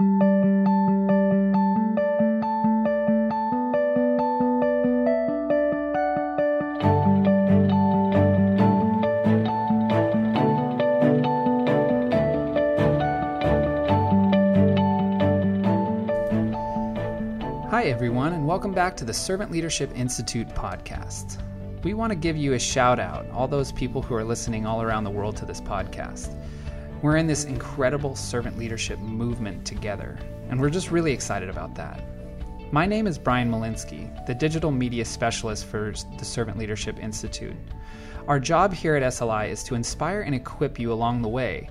Hi, everyone, and welcome back to the Servant Leadership Institute podcast. We want to give you a shout out, all those people who are listening all around the world to this podcast. We're in this incredible servant leadership movement together, and we're just really excited about that. My name is Brian Malinsky, the digital media specialist for the Servant Leadership Institute. Our job here at SLI is to inspire and equip you along the way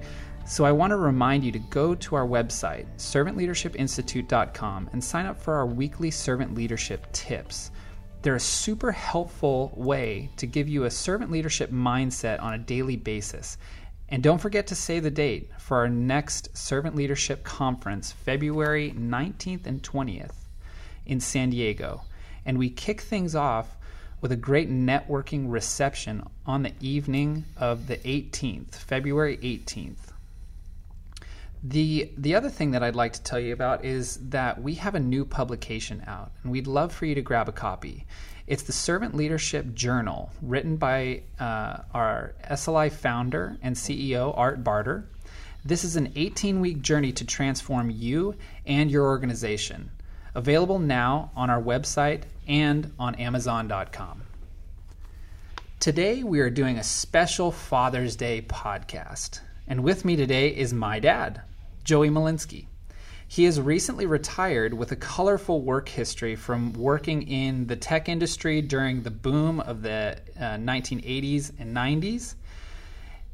so I want to remind you to go to our website, servantleadershipinstitute.com, and sign up for our weekly servant leadership tips. They're a super helpful way to give you a servant leadership mindset on a daily basis. And don't forget to save the date for our next Servant Leadership Conference, February 19th and 20th in San Diego. And we kick things off with a great networking reception on the evening of the 18th, February 18th. The the other thing that I'd like to tell you about is that we have a new publication out, and we'd love for you to grab a copy. It's the Servant Leadership Journal, written by uh, our SLI founder and CEO Art Barter. This is an 18 week journey to transform you and your organization. Available now on our website and on Amazon.com. Today, we are doing a special Father's Day podcast. And with me today is my dad, Joey Malinsky. He has recently retired with a colorful work history from working in the tech industry during the boom of the uh, 1980s and 90s,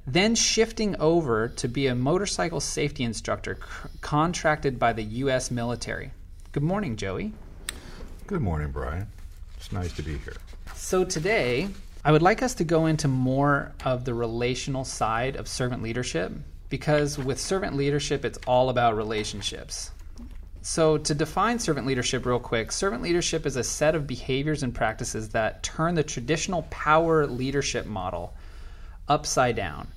then shifting over to be a motorcycle safety instructor c- contracted by the U.S. military. Good morning, Joey. Good morning, Brian. It's nice to be here. So today, I would like us to go into more of the relational side of servant leadership because with servant leadership, it's all about relationships. So, to define servant leadership real quick, servant leadership is a set of behaviors and practices that turn the traditional power leadership model upside down.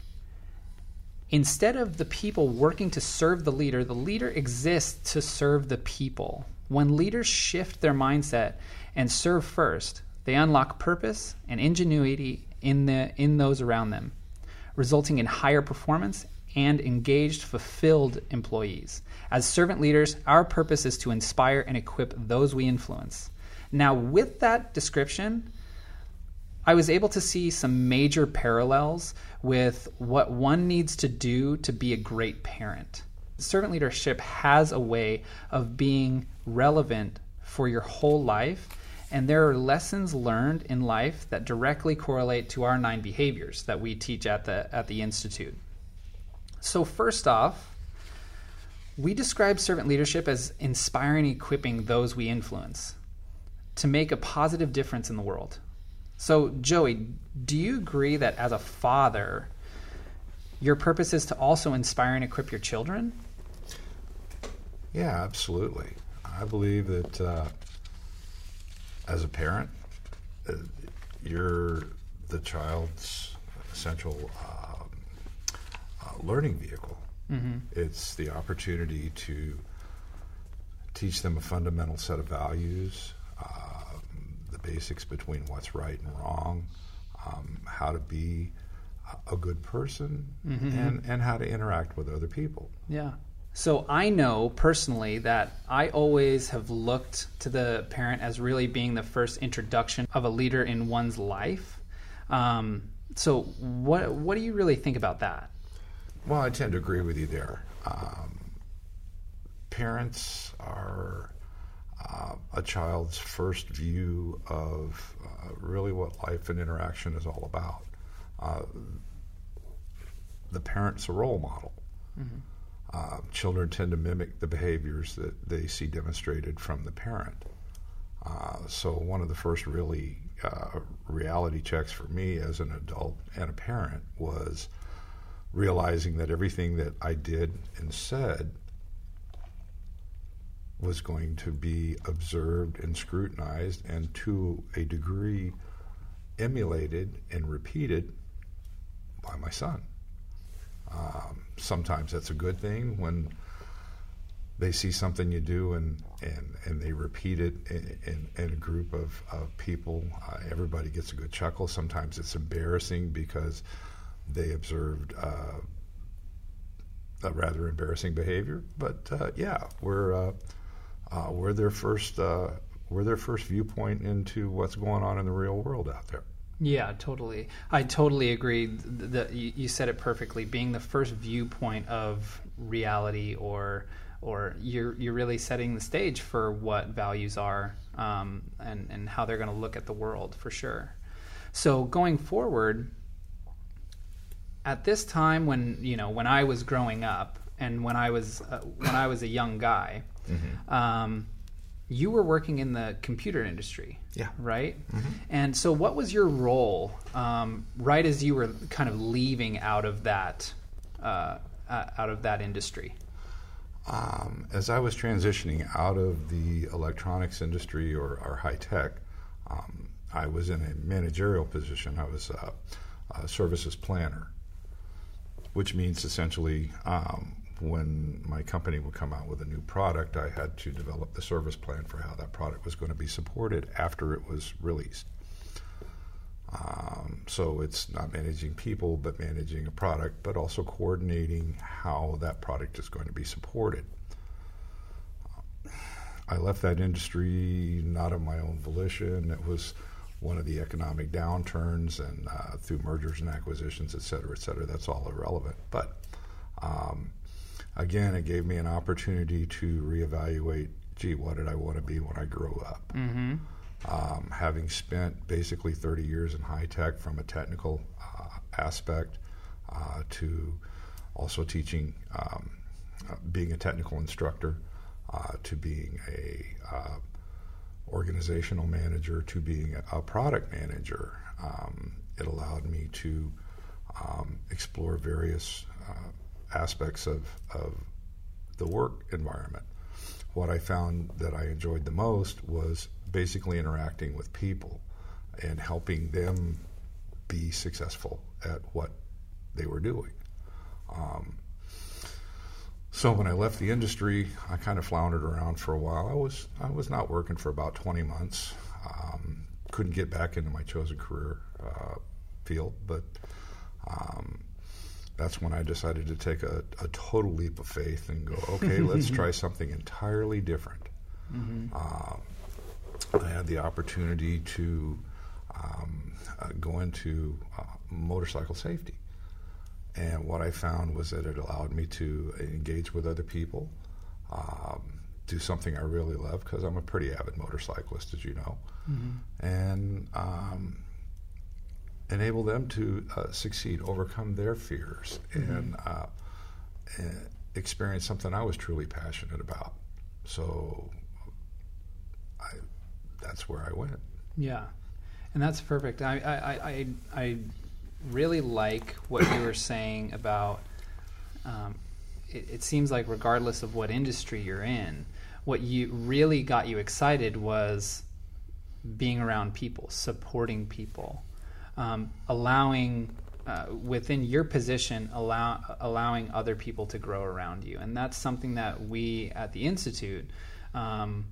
Instead of the people working to serve the leader, the leader exists to serve the people. When leaders shift their mindset and serve first, they unlock purpose and ingenuity in, the, in those around them, resulting in higher performance and engaged, fulfilled employees. As servant leaders, our purpose is to inspire and equip those we influence. Now, with that description, I was able to see some major parallels with what one needs to do to be a great parent. Servant leadership has a way of being relevant for your whole life and there are lessons learned in life that directly correlate to our nine behaviors that we teach at the at the institute. So first off, we describe servant leadership as inspiring and equipping those we influence to make a positive difference in the world. So, Joey, do you agree that as a father, your purpose is to also inspire and equip your children? Yeah, absolutely. I believe that uh, as a parent, uh, you're the child's essential uh, learning vehicle. Mm-hmm. It's the opportunity to teach them a fundamental set of values, uh, the basics between what's right and wrong, um, how to be a good person, mm-hmm. and, and how to interact with other people. Yeah. So I know personally that I always have looked to the parent as really being the first introduction of a leader in one's life. Um, so what what do you really think about that? Well, I tend to agree with you there. Um, parents are uh, a child's first view of uh, really what life and interaction is all about. Uh, the parent's a role model. Mm-hmm. Uh, children tend to mimic the behaviors that they see demonstrated from the parent. Uh, so, one of the first really uh, reality checks for me as an adult and a parent was realizing that everything that I did and said was going to be observed and scrutinized and to a degree emulated and repeated by my son. Um, sometimes that's a good thing when they see something you do and, and, and they repeat it in, in, in a group of, of people. Uh, everybody gets a good chuckle. Sometimes it's embarrassing because they observed uh, a rather embarrassing behavior. But uh, yeah, we're, uh, uh, we're, their first, uh, we're their first viewpoint into what's going on in the real world out there. Yeah, totally. I totally agree. That you said it perfectly. Being the first viewpoint of reality or or you're you're really setting the stage for what values are um, and and how they're going to look at the world for sure. So going forward, at this time when you know when I was growing up and when I was uh, when I was a young guy, mm-hmm. um, you were working in the computer industry, yeah, right. Mm-hmm. And so, what was your role um, right as you were kind of leaving out of that uh, uh, out of that industry? Um, as I was transitioning out of the electronics industry or, or high tech, um, I was in a managerial position. I was a, a services planner, which means essentially um, when my company would come out with a new product, I had to develop the service plan for how that product was going to be supported after it was released. Um, so it's not managing people, but managing a product, but also coordinating how that product is going to be supported. I left that industry not of my own volition. It was one of the economic downturns and uh, through mergers and acquisitions, et cetera, et cetera. That's all irrelevant. But um, again, it gave me an opportunity to reevaluate gee, what did I want to be when I grew up? Mm-hmm. Um, having spent basically 30 years in high tech from a technical uh, aspect uh, to also teaching, um, uh, being a technical instructor, uh, to being a uh, organizational manager, to being a, product manager. Um, it allowed me to um, explore various uh, aspects of, of the work environment. What I found that I enjoyed the most was basically interacting with people and helping them be successful at what they were doing. Um, so when I left the industry, I kind of floundered around for a while. I was I was not working for about 20 months. Um, couldn't get back into my chosen career uh, field, but um, that's when I decided to take a, a, total leap of faith and go, okay, let's try something entirely different. Mm-hmm. Um, I had the opportunity to um, uh, go into uh, motorcycle safety. And what I found was that it allowed me to engage with other people, um, do something I really love because I'm a pretty avid motorcyclist, as you know, mm-hmm. and um, enable them to uh, succeed, overcome their fears, mm-hmm. and, uh, and experience something I was truly passionate about. So I that's where I went. Yeah, and that's perfect. I I, I, I really like what you were saying about. Um, it, it seems like regardless of what industry you're in, what you really got you excited was being around people, supporting people, um, allowing uh, within your position, allow, allowing other people to grow around you, and that's something that we at the institute um,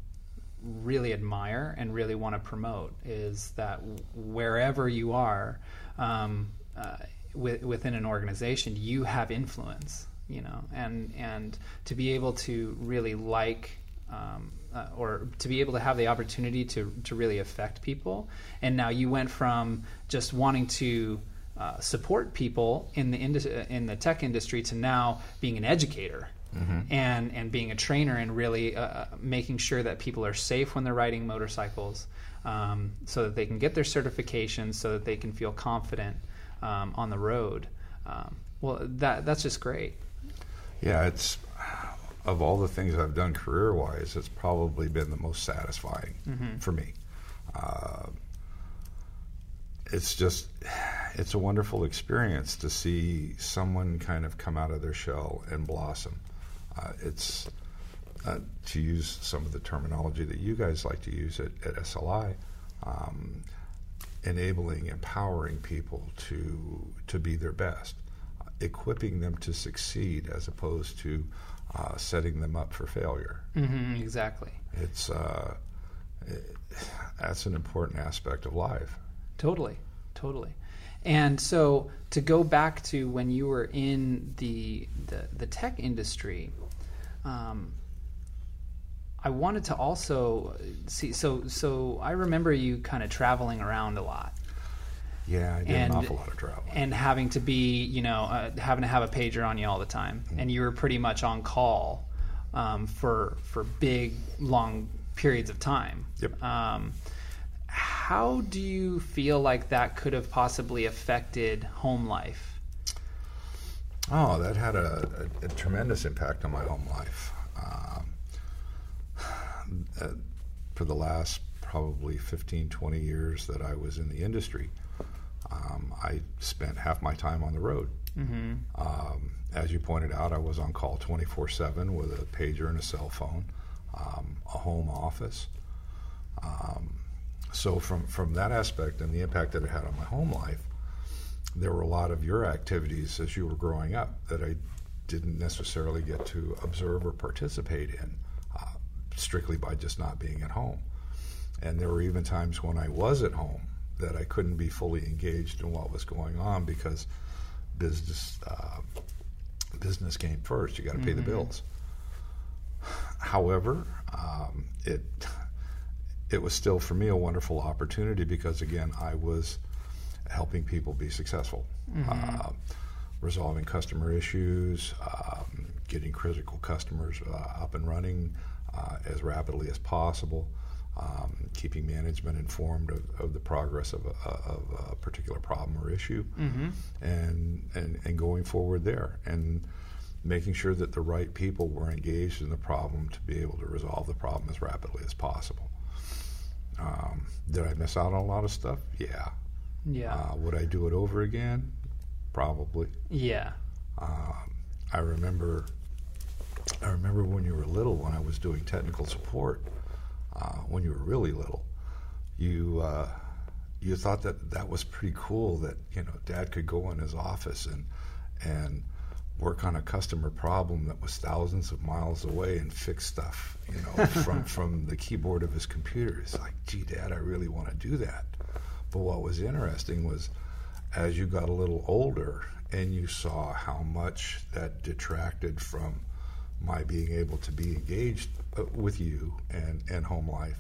really admire and really want to promote is that wherever you are um, uh, within an organization, you have influence, you know, and and to be able to really like. Um, uh, or to be able to have the opportunity to to really affect people, and now you went from just wanting to uh, support people in the indus- in the tech industry to now being an educator mm-hmm. and and being a trainer and really uh, uh, making sure that people are safe when they're riding motorcycles, um, so that they can get their certifications, so that they can feel confident um, on the road. Um, well, that that's just great. Yeah, it's of all the things I've done career wise, it's probably been the most satisfying mm-hmm. for me. Uh, it's just it's a wonderful experience to see someone kind of come out of their shell and blossom uh, it's uh, to use some of the terminology that you guys like to use at, at SLI, um, enabling, empowering people to to be their best, equipping them to succeed, as opposed to uh, setting them up for failure. hmm exactly. It's uh, it, that's an important aspect of life. Totally, totally. And so to go back to when you were in the the, the tech industry, um, I wanted to also see. So so I remember you kind of traveling around a lot Yeah, I did And- an awful lot of travel. and having to be you know uh, having to have a pager on you all the time, and you were pretty much on call um, for for big long periods of time. Yep. Um, how do you feel like that could have possibly affected home life? Oh, that had a, a, a tremendous impact on my home life. Um, uh, for the last probably 15, 20 years that I was in the industry, um, I spent half my time on the road. Mm-hmm. Um, as you pointed out, I was on call 24 7 with a pager and a cell phone, um, a home office. Um, so, from, from that aspect and the impact that it had on my home life, there were a lot of your activities as you were growing up that I didn't necessarily get to observe or participate in strictly by just not being at home. And there were even times when I was at home that I couldn't be fully engaged in what was going on because business uh, business came first. You got to pay the bills. However, um, it it was still for me a wonderful opportunity because again I was helping people be successful, uh, resolving customer issues, um, getting critical customers uh, up and running uh, as rapidly as possible, um, keeping management informed of, of the progress of a, of a particular problem or issue, and, and and going forward there and making sure that the right people were engaged in the problem to be able to resolve the problem as rapidly as possible. Um, did I miss out on a lot of stuff? Yeah. Yeah. Uh, would I do it over again? Probably. yeah. Um, I remember. I remember when you were little, when I was doing technical support. Uh, when you were really little, you uh, you thought that that was pretty cool. That you know, Dad could go in his office and and work on a customer problem that was thousands of miles away and fix stuff, you know, from from the keyboard of his computer. It's like, gee, Dad, I really want to do that. But what was interesting was as you got a little older and you saw how much that detracted from my being able to be engaged with you and, and home life,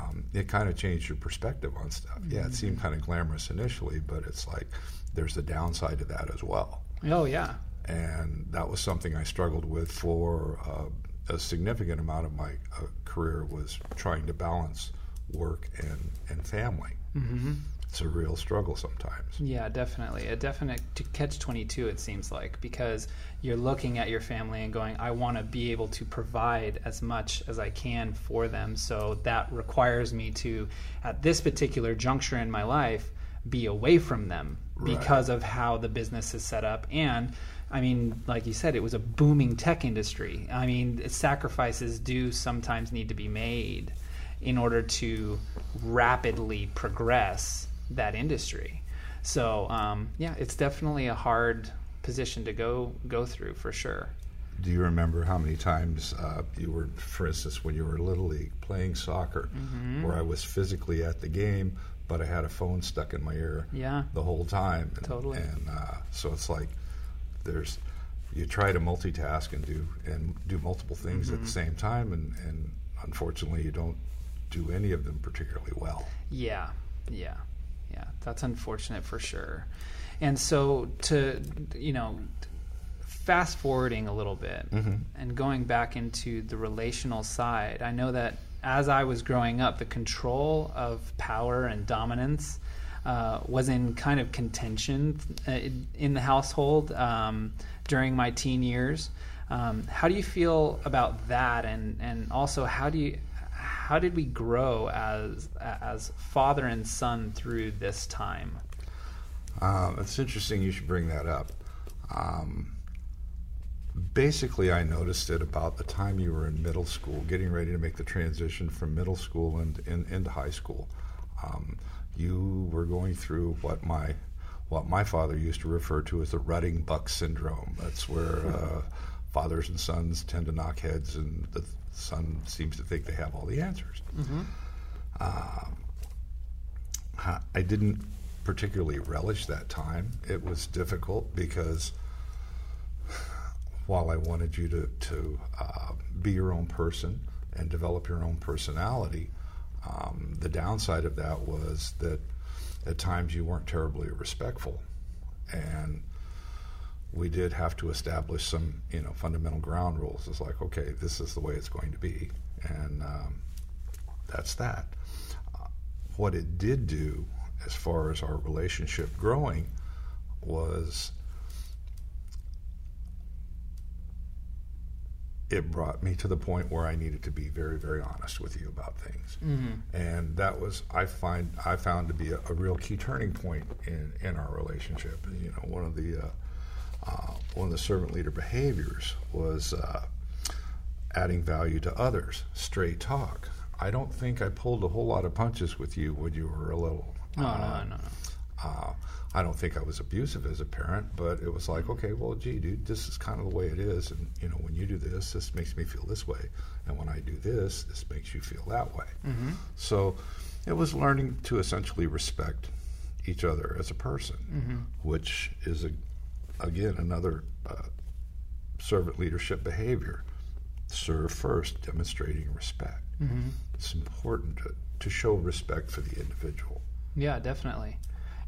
um, it kind of changed your perspective on stuff. Yeah, it seemed kind of glamorous initially, but it's like there's the downside to that as well. Oh yeah. And that was something I struggled with for uh, a significant amount of my uh, career was trying to balance work and, and family. Mm-hmm. It's a real struggle sometimes. Yeah, definitely. A definite to catch 22 it seems like because you're looking at your family and going I want to be able to provide as much as I can for them. So that requires me to at this particular juncture in my life be away from them Right. because of how the business is set up and I mean, like you said, it was a booming tech industry. I mean, sacrifices do sometimes need to be made in order to rapidly progress that industry. So um, yeah, it's definitely a hard position to go go through for sure. Do you remember how many times uh, you were, for instance, when you were little league playing soccer, Mm-hmm. where I was physically at the game, but I had a phone stuck in my ear Yeah. the whole time, and, Totally. And uh, so it's like there's you try to multitask and do and do multiple things at the Mm-hmm. same time, and, and unfortunately you don't do any of them particularly well. Yeah, yeah, yeah. That's unfortunate for sure. And so to you know, fast forwarding a little bit and going back into the relational side, I know that as I was growing up, the control of power and dominance uh, was in kind of contention uh, in- in the household um, during my teen years. Um, how do you feel about that, and and also how do you how did we grow as as father and son through this time? Uh, it's interesting you should bring that up. Um, basically, I noticed it about the time you were in middle school, getting ready to make the transition from middle school and, and into high school. Um, you were going through what my what my father used to refer to as the rutting buck syndrome. That's where uh, fathers and sons tend to knock heads, and the son seems to think they have all the answers. Um, I didn't particularly relish that time. It was difficult because while I wanted you to, to uh, be your own person and develop your own personality, um, the downside of that was that at times you weren't terribly respectful. And we did have to establish some, you know, fundamental ground rules. It's like, okay, this is the way it's going to be, and um, that's that. Uh, what it did do, as far as our relationship growing, was it brought me to the point where I needed to be very, very honest with you about things, mm-hmm. and that was I find I found to be a, a, real key turning point in in our relationship. You know, one of the uh, uh, one of the servant leader behaviors was uh, adding value to others, straight talk. I don't think I pulled a whole lot of punches with you when you were a little. No, no, no, no. Uh, I don't think I was abusive as a parent, but it was like, okay, well, gee, dude, this is kind of the way it is, and you know, when you do this, this makes me feel this way, and when I do this, this makes you feel that way. Mm-hmm. So, it was learning to essentially respect each other as a person, mm-hmm. which is a, again another uh, servant leadership behavior. Serve first, demonstrating respect. Mm-hmm. It's important to, to show respect for the individual. Yeah, definitely.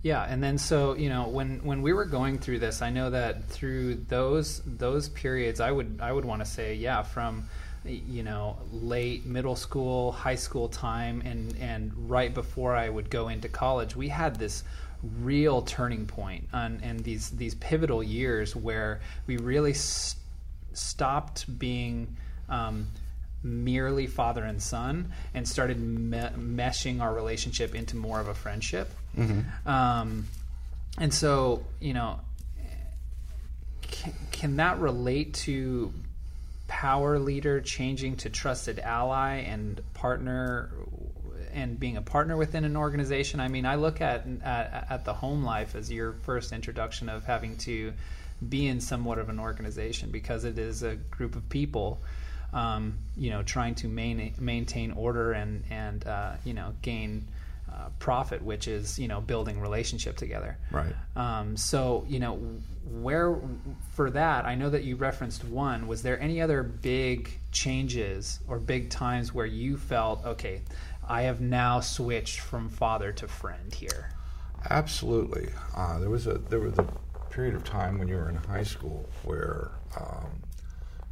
Yeah, and then so you know when when we were going through this, I know that through those those periods, I would I would want to say yeah from you know late middle school, high school time, and and right before I would go into college, we had this real turning point on and these these pivotal years where we really st- stopped being um, merely father and son and started me- meshing our relationship into more of a friendship. Mm-hmm. Um, and so, you know, can, can that relate to power leader changing to trusted ally and partner and being a partner within an organization? I mean, I look at, at, at the home life as your first introduction of having to be in somewhat of an organization because it is a group of people um, you know, trying to main, maintain order and and uh, you know gain uh, profit, which is you know building relationship together. Right. Um, so you know where for that, I know that you referenced one. Was there any other big changes or big times where you felt okay? I have now switched from father to friend here. Absolutely. Uh, there was a there was a period of time when you were in high school where um,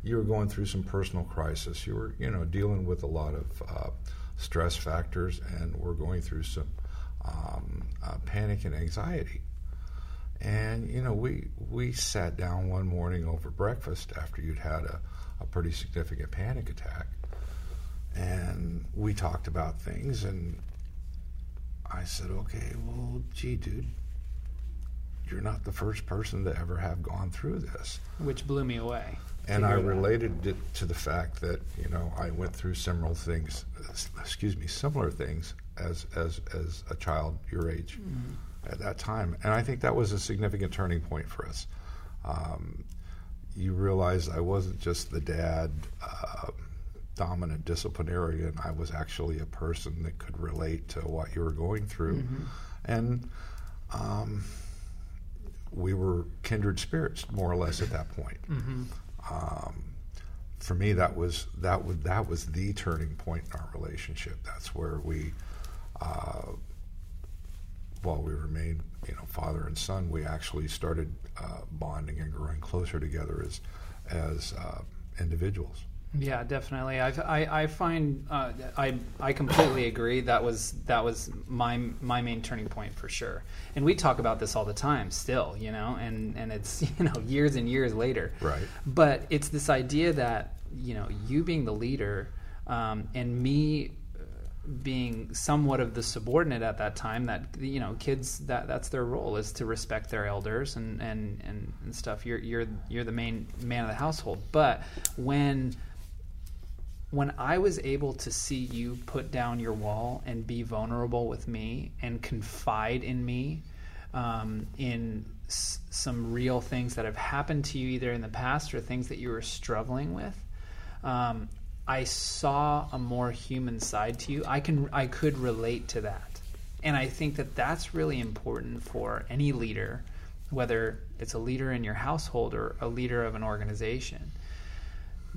you were going through some personal crisis. You were, you know, dealing with a lot of uh, stress factors, and we're going through some um, uh, panic and anxiety. And you know, we we sat down one morning over breakfast after you'd had a, a pretty significant panic attack, and we talked about things. And I said, "Okay, well, gee, dude, you're not the first person to ever have gone through this," which blew me away and I related it to the fact that you know I went through similar things, excuse me, similar things as as as a child your age mm-hmm. at that time, and I think that was a significant turning point for us. Um, you realize I wasn't just the dad, uh, dominant disciplinarian. I was actually a person that could relate to what you were going through, mm-hmm. and. Um, we were kindred spirits, more or less, at that point. Mm-hmm um, for me, that was that was that was the turning point in our relationship. That's where we, uh, while we remained, you know, father and son, we actually started uh, bonding and growing closer together as as uh, individuals. Yeah, definitely. I, I, I find uh, I I completely agree. That was that was my my main turning point for sure. And we talk about this all the time, still, you know, and and it's you know years and years later. Right. But it's this idea that you know you being the leader um, and me being somewhat of the subordinate at that time that you know kids that that's their role is to respect their elders and and and, and stuff you're you're you're the main man of the household but when when I was able to see you put down your wall and be vulnerable with me and confide in me um, in s- some real things that have happened to you either in the past or things that you were struggling with, um, I saw a more human side to you. I can I could relate to that, and I think that that's really important for any leader, whether it's a leader in your household or a leader of an organization.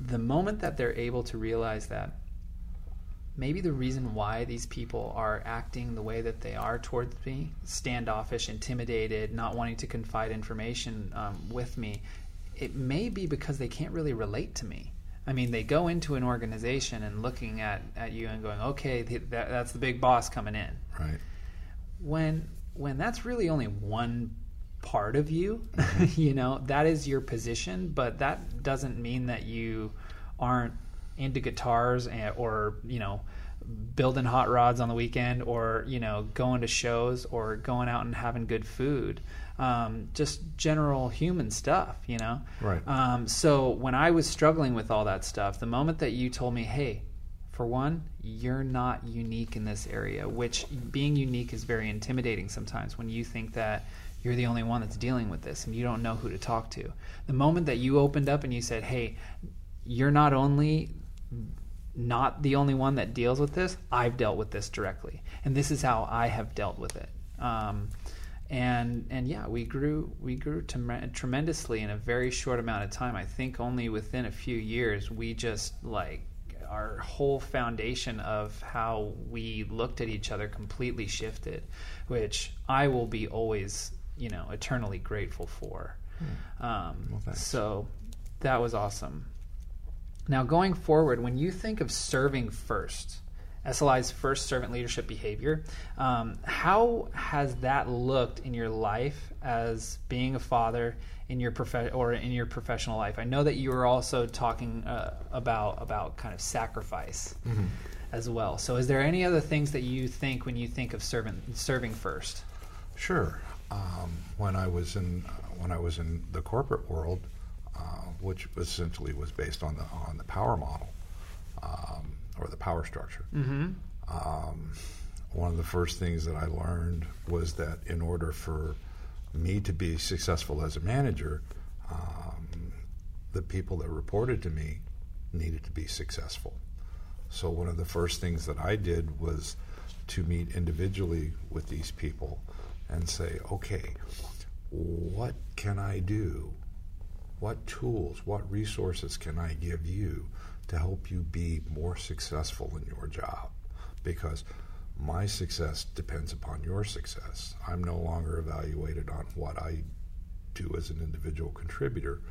The moment that they're able to realize that maybe the reason why these people are acting the way that they are towards me standoffish intimidated not wanting to confide information um, with me it may be because they can't really relate to me i mean they go into an organization and looking at, at you and going okay th- that, that's the big boss coming in Right. when when that's really only one part of you you know that is your position but that doesn't mean that you aren't into guitars and, or you know building hot rods on the weekend or you know going to shows or going out and having good food um, just general human stuff you know Right. um, so when i was struggling with all that stuff the moment that you told me hey for one, you're not unique in this area, which being unique is very intimidating sometimes when you think that you're the only one that's dealing with this and you don't know who to talk to. The moment that you opened up and you said, hey, you're not only not the only one that deals with this, I've dealt with this directly. And this is how I have dealt with it. Um, and and yeah, we grew we grew trem- tremendously in a very short amount of time. I think only within a few years we just like our whole foundation of how we looked at each other completely shifted, which I will be always you know eternally grateful for. Um, Well, so that was awesome. Now, going forward, when you think of serving first, SLI's first servant leadership behavior, um, how has that looked in your life as being a father in your prof- or in your professional life? I know that you were also talking uh, about about kind of sacrifice as well. So, is there any other things that you think when you think of servant serving first? Sure. Um, when I was in uh, when I was in the corporate world, uh, which essentially was based on the on the power model um, or the power structure, um, one of the first things that I learned was that in order for me to be successful as a manager, um, the people that reported to me needed to be successful. So one of the first things that I did was to meet individually with these people and say, okay, what can I do? What tools, what resources can I give you to help you be more successful in your job? Because my success depends upon your success. I'm no longer evaluated on what I do as an individual contributor.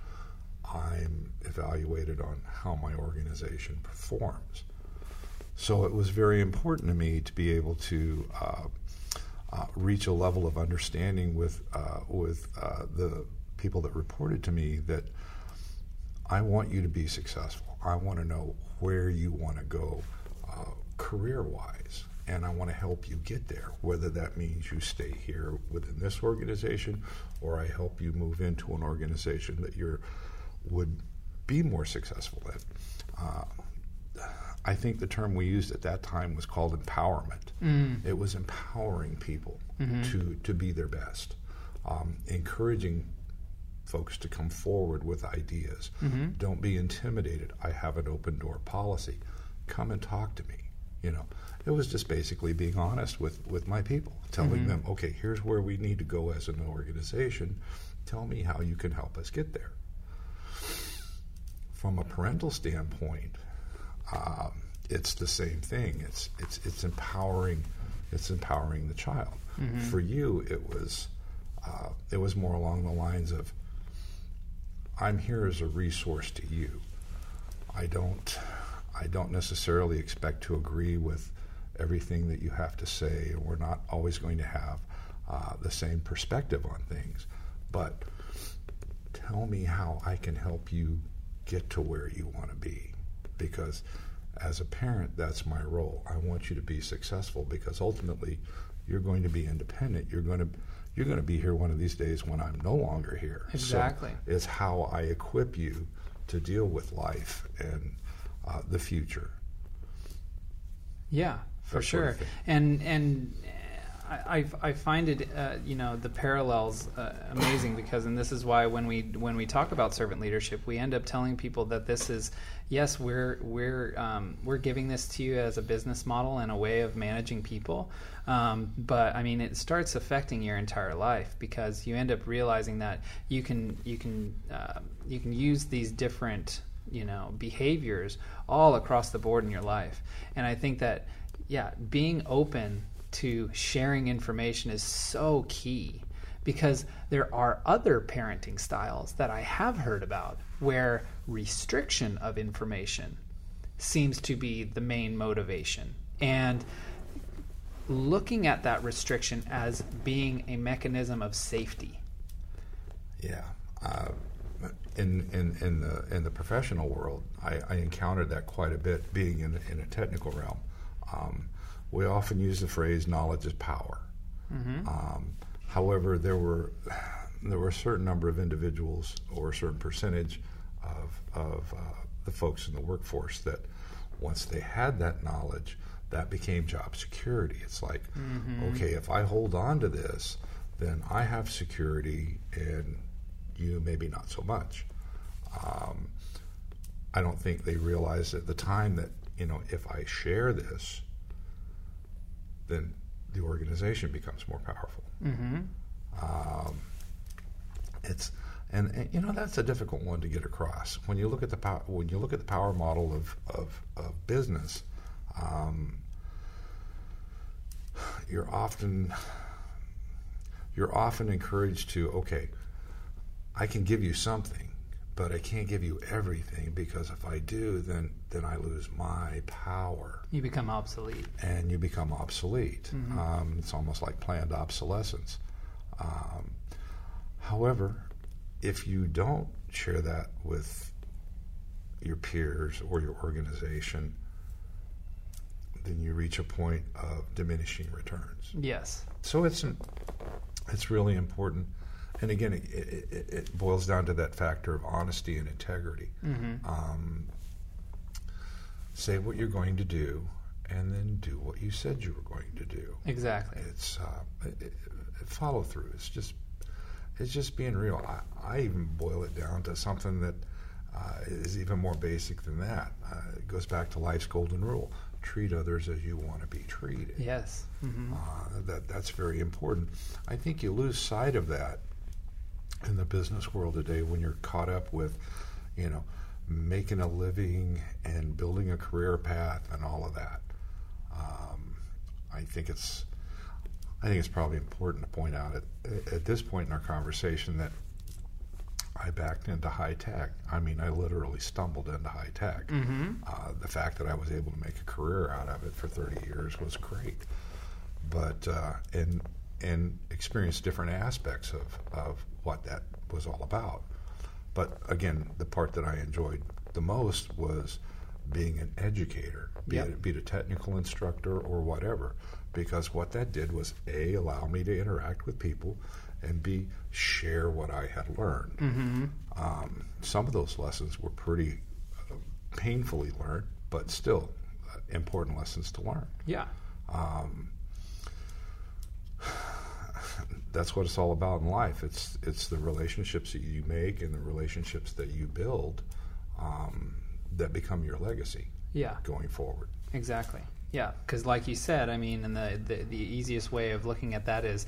I'm evaluated on how my organization performs. So it was very important to me to be able to uh, uh, reach a level of understanding with uh, with uh, the people that reported to me that I want you to be successful. I want to know where you want to go uh, career wise, and I want to help you get there. Whether that means you stay here within this organization, or I help you move into an organization that you're would be more successful in. I think the term we used at that time was called empowerment. Mm. It was empowering people mm-hmm. to, to be their best, um, encouraging folks to come forward with ideas. Mm-hmm. Don't be intimidated. I have an open door policy. Come and talk to me. You know, it was just basically being honest with, with my people, telling mm-hmm. them, okay, here's where we need to go as an organization. Tell me how you can help us get there. From a parental standpoint, um, it's the same thing. It's it's it's empowering. It's empowering the child. For you, it was uh, it was more along the lines of I'm here as a resource to you. I don't I don't necessarily expect to agree with everything that you have to say, and we're not always going to have uh, the same perspective on things. But tell me how I can help you get to where you want to be, because as a parent, that's my role. I want you to be successful because ultimately, you're going to be independent. You're going to you're going to be here one of these days when I'm no longer here. So Exactly. it's how I equip you to deal with life and uh, the future. Yeah, for sort sure. of and and I, I, find it, uh, you know, the parallels uh, amazing because, and this is why when we when we talk about servant leadership, we end up telling people that this is, yes, we're we're um, we're giving this to you as a business model and a way of managing people, um, but I mean, it starts affecting your entire life because you end up realizing that you can you can uh, you can use these different you know behaviors all across the board in your life, and I think that yeah, being open to sharing information is so key because there are other parenting styles that I have heard about where restriction of information seems to be the main motivation. And looking at that restriction as being a mechanism of safety. Yeah. Uh, in, in, in, the, in the professional world, I, I encountered that quite a bit being in, in a technical realm. Um, we often use the phrase "knowledge is power." Mm-hmm. Um, however, there were there were a certain number of individuals or a certain percentage of of uh, the folks in the workforce that once they had that knowledge, that became job security. It's like, mm-hmm. okay, if I hold on to this, then I have security, and you maybe not so much. Um, I don't think they realized at the time that you know if I share this, then the organization becomes more powerful. Mm-hmm. Um, it's and, and, you know that's a difficult one to get across when you look at the power when you look at the power model of of, of business. Um, you're often you're often encouraged to okay, I can give you something, but I can't give you everything because if I do, then then I lose my power. You become obsolete. And you become obsolete. Mm-hmm. Um, it's almost like planned obsolescence. Um, however, if you don't share that with your peers or your organization, then you reach a point of diminishing returns. Yes. So it's it's really important and again, it, it, it, boils down to that factor of honesty and integrity. Mm-hmm. Um, say what you're going to do, and then do what you said you were going to do. Exactly. It's uh, it, follow through. It's just it's just being real. I, I even boil it down to something that uh, is even more basic than that. Uh, it goes back to life's golden rule: treat others as you want to be treated. Yes. Mm-hmm. Uh, that that's very important. I think you lose sight of that in the business world today when you're caught up with, you know, making a living and building a career path and all of that. Um, I think it's I think it's probably important to point out at, at this point in our conversation that I backed into high tech. I mean, I literally stumbled into high tech. Mm-hmm. Uh, the fact that I was able to make a career out of it for 30 years was great. But uh, and and experience different aspects of, of what that was all about. But again, the part that I enjoyed the most was being an educator, be, yep. it, be it a technical instructor or whatever, because what that did was A, allow me to interact with people, and B, share what I had learned. Mm-hmm. Um, some of those lessons were pretty uh, painfully learned, but still uh, important lessons to learn. Yeah. Um, that's what it's all about in life. It's it's the relationships that you make and the relationships that you build um, that become your legacy. Yeah. Going forward. Exactly. Yeah, because like you said, I mean, and the, the the easiest way of looking at that is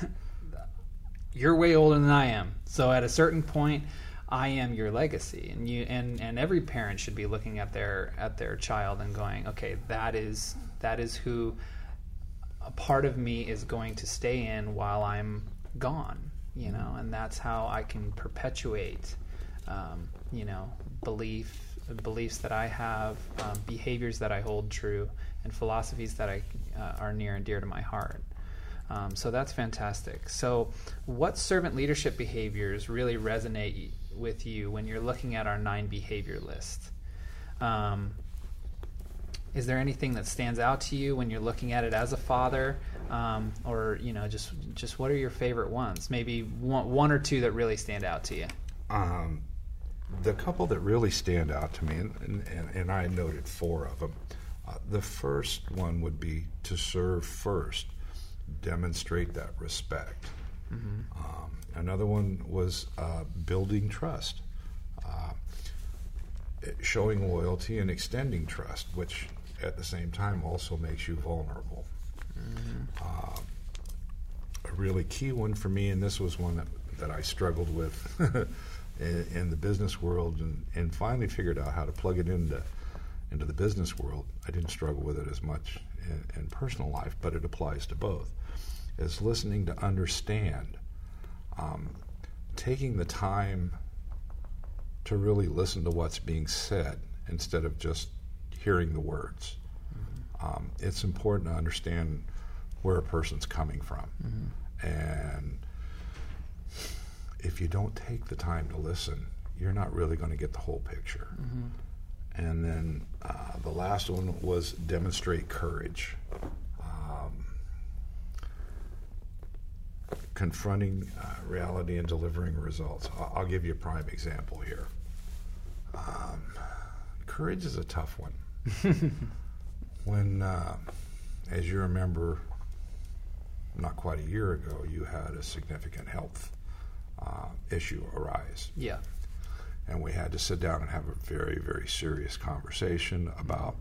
you're way older than I am. So at a certain point, I am your legacy, and you and and every parent should be looking at their at their child and going, okay, that is that is who a part of me is going to stay in while I'm gone, you know, and that's how I can perpetuate, um, you know, belief beliefs that I have, um, behaviors that I hold true, and philosophies that I uh, are near and dear to my heart. Um, so that's fantastic. So, what servant leadership behaviors really resonate with you when you're looking at our nine behavior list? Um, is there anything that stands out to you when you're looking at it as a father? Um, or you know just just what are your favorite ones? Maybe one, one or two that really stand out to you. Um, the couple that really stand out to me and, and, and i noted four of them uh, the first one would be to serve first demonstrate that respect. Um, another one was uh, building trust, uh, showing loyalty and extending trust, which at the same time also makes you vulnerable. Uh, a really key one for me, and this was one that, that I struggled with in, in the business world, and, and finally figured out how to plug it into into the business world. I didn't struggle with it as much in, in personal life, but it applies to both. Is listening to understand, um, taking the time to really listen to what's being said instead of just hearing the words. Um, it's important to understand where a person's coming from. And if you don't take the time to listen, you're not really going to get the whole picture. And then uh, the last one was demonstrate courage. Um, confronting uh, reality and delivering results. I'll, I'll give you a prime example here. Um, courage is a tough one. when, uh, as you remember, not quite a year ago, you had a significant health uh, issue arise Yeah. and we had to sit down and have a very, very serious conversation about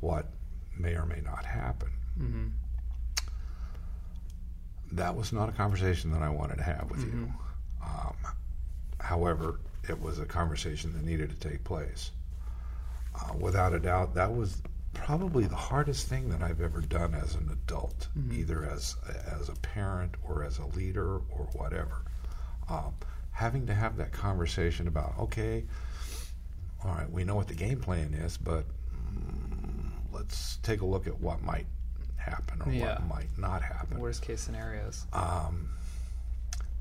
what may or may not happen. Mm-hmm. That was not a conversation that I wanted to have with you. Um, however, it was a conversation that needed to take place. Uh, without a doubt, that was probably the hardest thing that I've ever done as an adult, either as as a parent or as a leader or whatever. Um, having to have that conversation about, okay, all right, we know what the game plan is, but mm, let's take a look at what might happen or Yeah. what might not happen. Worst case scenarios. Um,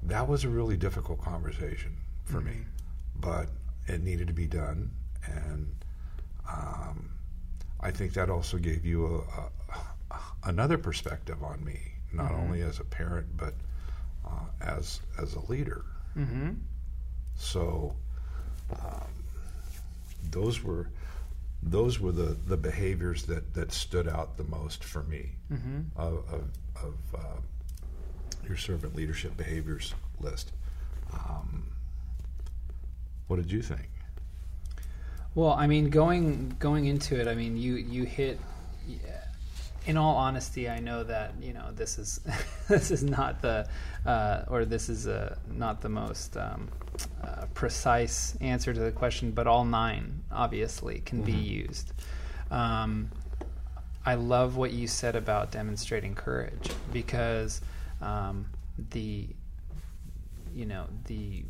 that was a really difficult conversation for me, but it needed to be done, and um, I think that also gave you a, a, another perspective on me, not only as a parent but uh, as as a leader. Mm-hmm. So um, those were those were the, the behaviors that, that stood out the most for me Mm-hmm. of, of, of uh, your servant leadership behaviors list. Um, what did you think? Well, I mean, going going into it, I mean, you you hit. In all honesty, I know that you know this is this is not the uh, or this is uh, not the most um, uh, precise answer to the question, but all nine obviously can be used. Um, I love what you said about demonstrating courage because um, the you know the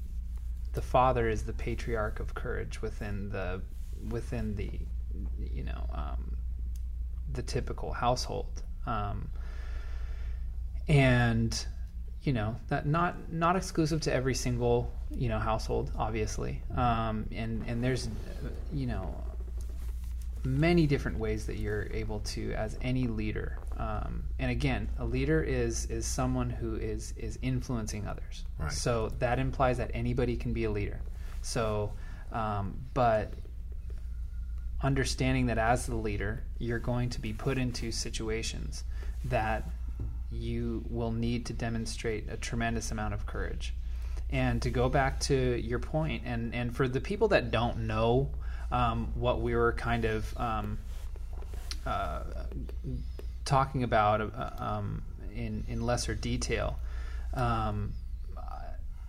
the father is the patriarch of courage within the within the you know um, the typical household. Um, and you know that not not exclusive to every single you know household obviously. Um, and and there's you know many different ways that you're able to as any leader um, and again a leader is is someone who is is influencing others. Right. so that implies that anybody can be a leader. So um, but understanding that as the leader you're going to be put into situations that you will need to demonstrate a tremendous amount of courage and to go back to your point and and for the people that don't know um, what we were kind of um, uh, talking about uh, um, in in lesser detail.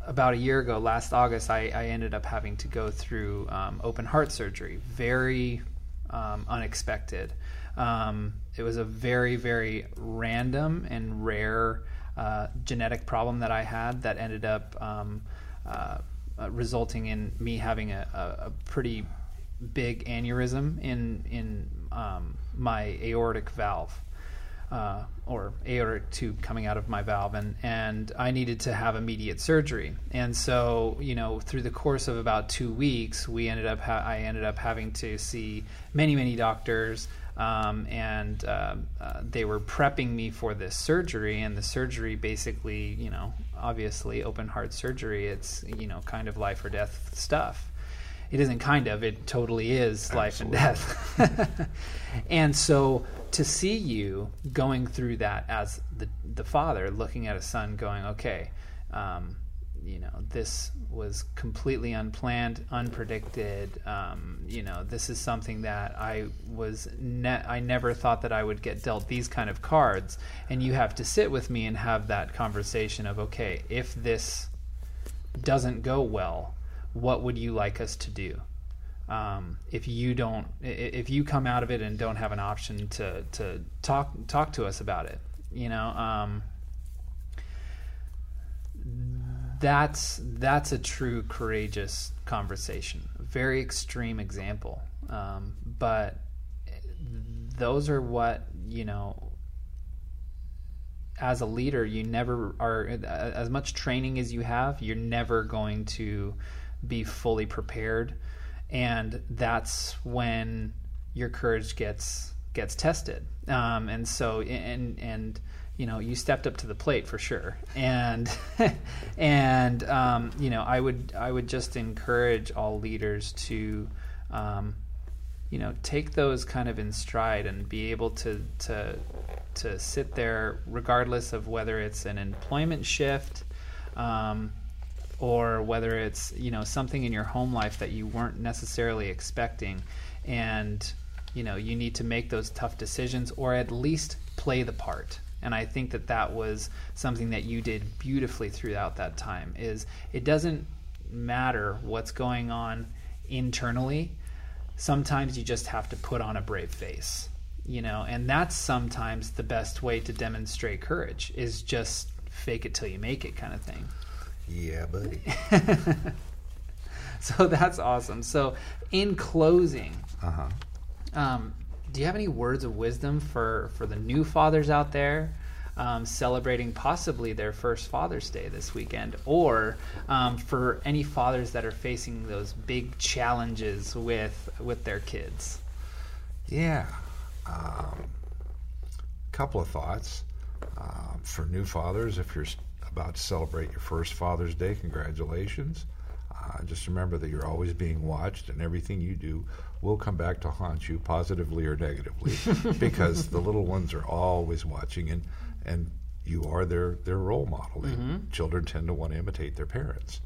About a year ago, last August, I, I ended up having to go through um, open heart surgery. Very um, unexpected. Um, it was a very, very random and rare uh, genetic problem that I had that ended up um, uh, uh, resulting in me having a, a, a pretty big aneurysm in in um, my aortic valve uh, or aortic tube coming out of my valve, and and I needed to have immediate surgery. And so, you know, through the course of about two weeks, we ended up ha- I ended up having to see many many doctors. Um, and uh, uh, they were prepping me for this surgery, and the surgery basically, you know, obviously open heart surgery. It's you know kind of life or death stuff it isn't kind of it totally is life and death and so to see you going through that as the the father looking at a son going okay um, you know this was completely unplanned unpredicted um, you know this is something that i was ne- i never thought that i would get dealt these kind of cards. And you have to sit with me and have that conversation of okay if this doesn't go well what would you like us to do um, if you don't if you come out of it and don't have an option to to talk talk to us about it you know um, that's that's a true courageous conversation very extreme example. Um, but those are what you know as a leader you never are as much training as you have you're never going to be fully prepared and that's when your courage gets gets tested. Um, and so and and you know you stepped up to the plate for sure. And and um, you know i would i would just encourage all leaders to um, you know take those kind of in stride and be able to to to sit there regardless of whether it's an employment shift um, or whether it's you know something in your home life that you weren't necessarily expecting and you know you need to make those tough decisions or at least play the part. And i think that that was something that you did beautifully throughout that time is it doesn't matter what's going on internally. Sometimes you just have to put on a brave face you know and that's sometimes the best way to demonstrate courage is just fake it till you make it kind of thing yeah buddy so that's awesome so in closing uh-huh um, do you have any words of wisdom for for the new fathers out there um, celebrating possibly their first Father's Day this weekend, or um, for any fathers that are facing those big challenges with with their kids? Yeah, a um, couple of thoughts uh, for new fathers. If you're about to celebrate your first Father's Day, congratulations. Uh, just remember that you're always being watched, and everything you do will come back to haunt you, positively or negatively, because the little ones are always watching, and and you are their their role model. Mm-hmm. Children tend to want to imitate their parents.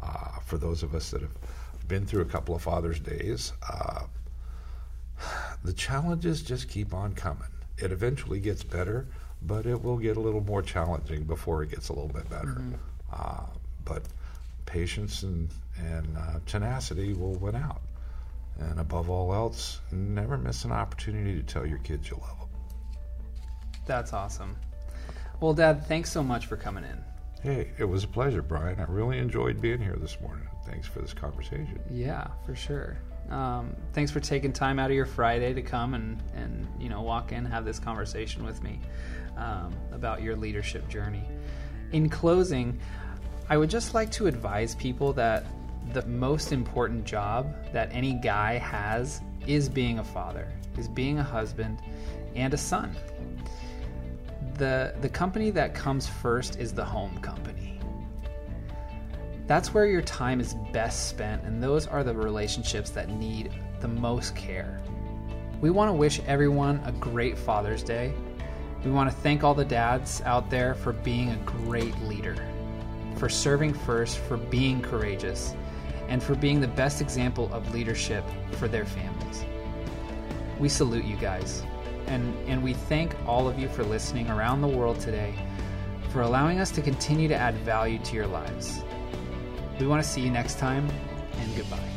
Uh, for those of us that have been through a couple of Father's Days, uh, the challenges just keep on coming. It eventually gets better, but it will get a little more challenging before it gets a little bit better. Mm-hmm. Uh, but patience and and uh, tenacity will win out. And above all else, never miss an opportunity to tell your kids you love them. That's awesome. Well, Dad, thanks so much for coming in. Hey, it was a pleasure, Brian. I really enjoyed being here this morning. Thanks for this conversation. Yeah, for sure. Um, thanks for taking time out of your Friday to come and, and you know walk in, have this conversation with me um, about your leadership journey. In closing, I would just like to advise people that the most important job that any guy has is being a father, is being a husband and a son. The, the company that comes first is the home company. That's where your time is best spent, and those are the relationships that need the most care. We want to wish everyone a great Father's Day. We want to thank all the dads out there for being a great leader, for serving first, for being courageous, and for being the best example of leadership for their families. We salute you guys, and, and we thank all of you for listening around the world today, for allowing us to continue to add value to your lives. We want to see you next time, and goodbye.